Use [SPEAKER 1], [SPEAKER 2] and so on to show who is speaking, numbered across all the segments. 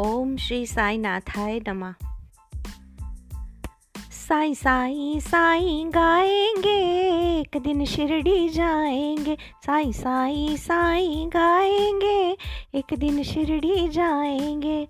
[SPEAKER 1] ओम श्री साई नाथाय नमा। साई साई साई गाएँगे, एक दिन शिरडी जाएँगे। साई साई साई गाएँगे, एक दिन शिरडी जाएँगे।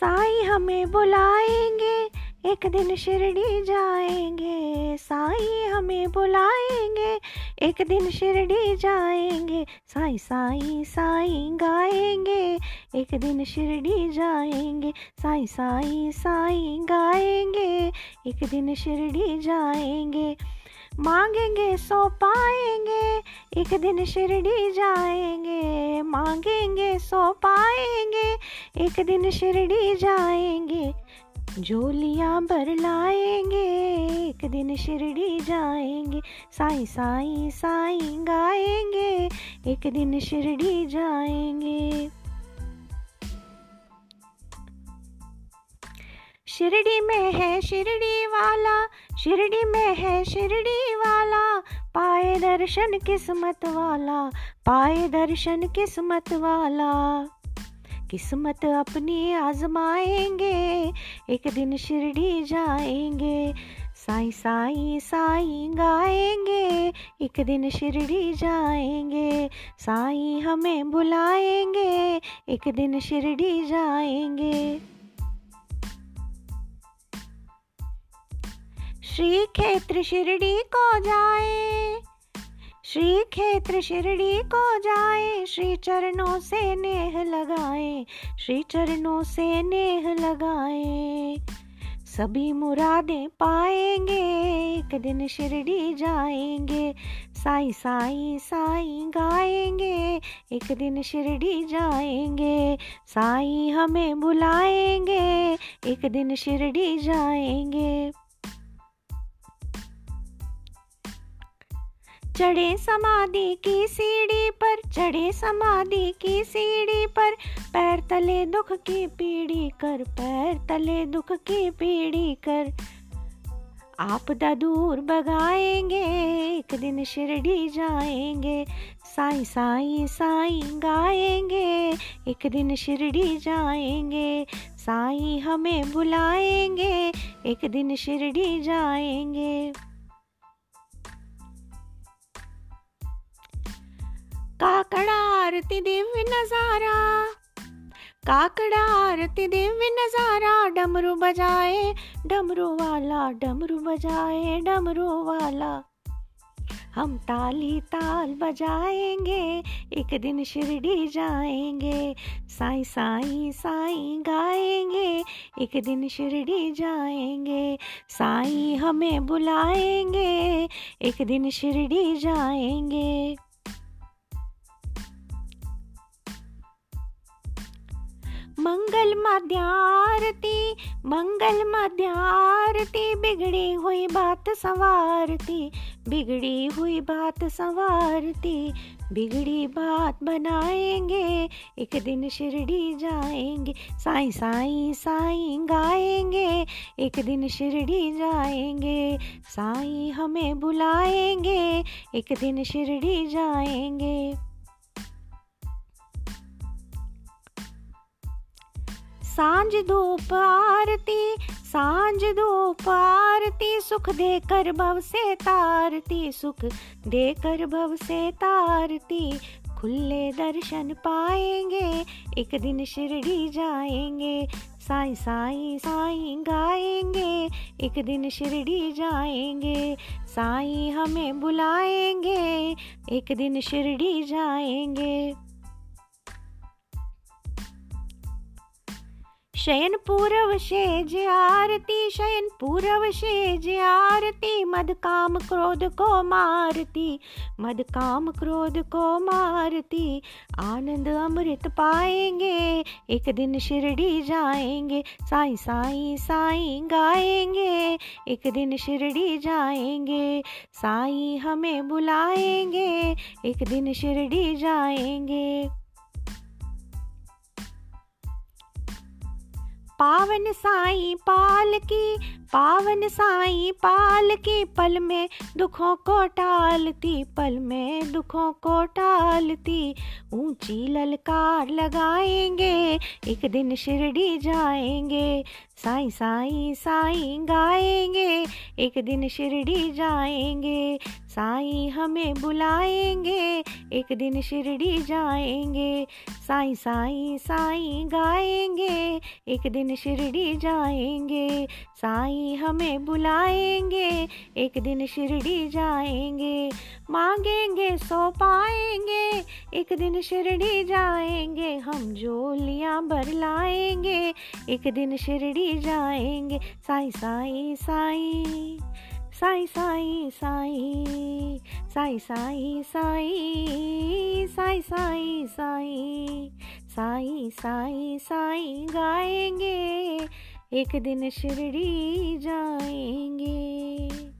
[SPEAKER 1] साई हमें बुलाएँगे, एक दिन शिरडी जाएँगे। साई हमें बुलाएँगे एक दिन शिरडी जाएँगे, साई साई साई गाएँगे। एक दिन शिरडी जाएँगे, साई साई साई गाएँगे। एक दिन शिरडी जाएँगे, मांगेंगे सो पाएँगे। एक दिन शिरडी जाएँगे, मांगेंगे सो पाएँगे। एक दिन शिरडी जाएँगे, झोलियाँ भर लाएँगे। एक दिन शिरडी जाएँगे, साई साई साई गाएँगे, एक दिन शिरडी जाएँगे। शिरडी में है शिरडी वाला, शिरडी में है शिरडी वाला, पाए दर्शन किस्मत वाला, पाए दर्शन किस्मत वाला। किस्मत अपनी आजमाएँगे, एक दिन शिरडी जाएँगे साई साई साई गाएँगे, एक दिन शिरडी जाएँगे। साई हमें बुलाएँगे, एक दिन शिरडी जाएँगे। श्री क्षेत्र शिरडी को जाए श्री क्षेत्र शिरडी को जाए, श्री चरणों से नेह लगाए, श्री चरणों से नेह लगाए। सभी मुरादें पाएँगे, एक दिन शिरडी जाएँगे, साई साई साई गाएँगे, एक दिन शिरडी जाएँगे, साई हमें बुलाएँगे, एक दिन शिरडी जाएँगे। चढ़े समाधि की सीढ़ी पर, चढ़े समाधि की सीढ़ी पर, पैर तले दुख की पीढ़ी कर, पैर तले दुख की पीढ़ी कर। आप दूर बगाएँगे, एक दिन शिरडी जाएँगे, साई साई साई गाएँगे, एक दिन शिरडी जाएँगे, साई हमें बुलाएँगे, एक दिन शिरडी जाएँगे। काकड़ा आरती दिव्य नज़ारा। काकड़ा आरती दिव्य नज़ारा, डमरू बजाए, डमरू वाला, डमरू बजाए, डमरू वाला। हम ताली ताल बजाएँगे, एक दिन शिरडी जाएँगे, साई साई साई गाएँगे, एक दिन शिरडी जाएँगे, साई हमें बुलाएँगे, एक दिन शिरडी जाएँगे। मंगल मध्यारती मंगल मध्यारती, बिगड़ी हुई बात संवारती, बिगड़ी हुई बात संवारती, बिगड़ी बात बनाएँगे, एक दिन शिरडी जाएँगे, साई साई साई गाएँगे, एक दिन शिरडी जाएँगे, साई हमें बुलाएँगे, एक दिन शिरडी जाएँगे। साँझ धूप आरती साँझ धूप आरती सुख देकर भव से तारती, सुख देकर भव से तारती। खुले दर्शन पाएँगे, एक दिन शिरडी जाएँगे, साई साई साई गाएँगे, एक दिन शिरडी जाएँगे, साई हमें बुलाएँगे, एक दिन शिरडी जाएँगे। शयन पूर्व शेज आरती शयन पूर्व शेज आरती मद काम क्रोध को मारती मद काम क्रोध को मारती, आनंद अमृत पाएँगे, एक दिन शिरडी जाएँगे, साई साई साई गाएँगे, एक दिन शिरडी जाएँगे, साई हमें बुलाएँगे, एक दिन शिरडी जाएँगे। पावन साई पाल की, पावन साई पाल की पल में दुखों को टालती, पल में दुखों को टालती। ऊँची ललकार लगाएँगे, एक दिन शिरडी जाएँगे। साई साई साई गाएँगे, एक दिन शिरडी जाएँगे। साई हमें बुलाएँगे, एक दिन शिरडी जाएँगे। साई साई साई गाएँगे, एक दिन शिरडी जाएँगे। साई हमें बुलाएँगे, एक दिन शिरडी जाएँगे। मांगेंगे, सो पाएँगे, एक दिन शिरडी जाएँगे। हम जोलियाँ भर लाएँगे, एक दिन शिरडी जाएँगे। साई साई साई। साई साई साई साई साई साई साई साई साई साई साई साई गाएँगे एक दिन शिरडी जाएँगे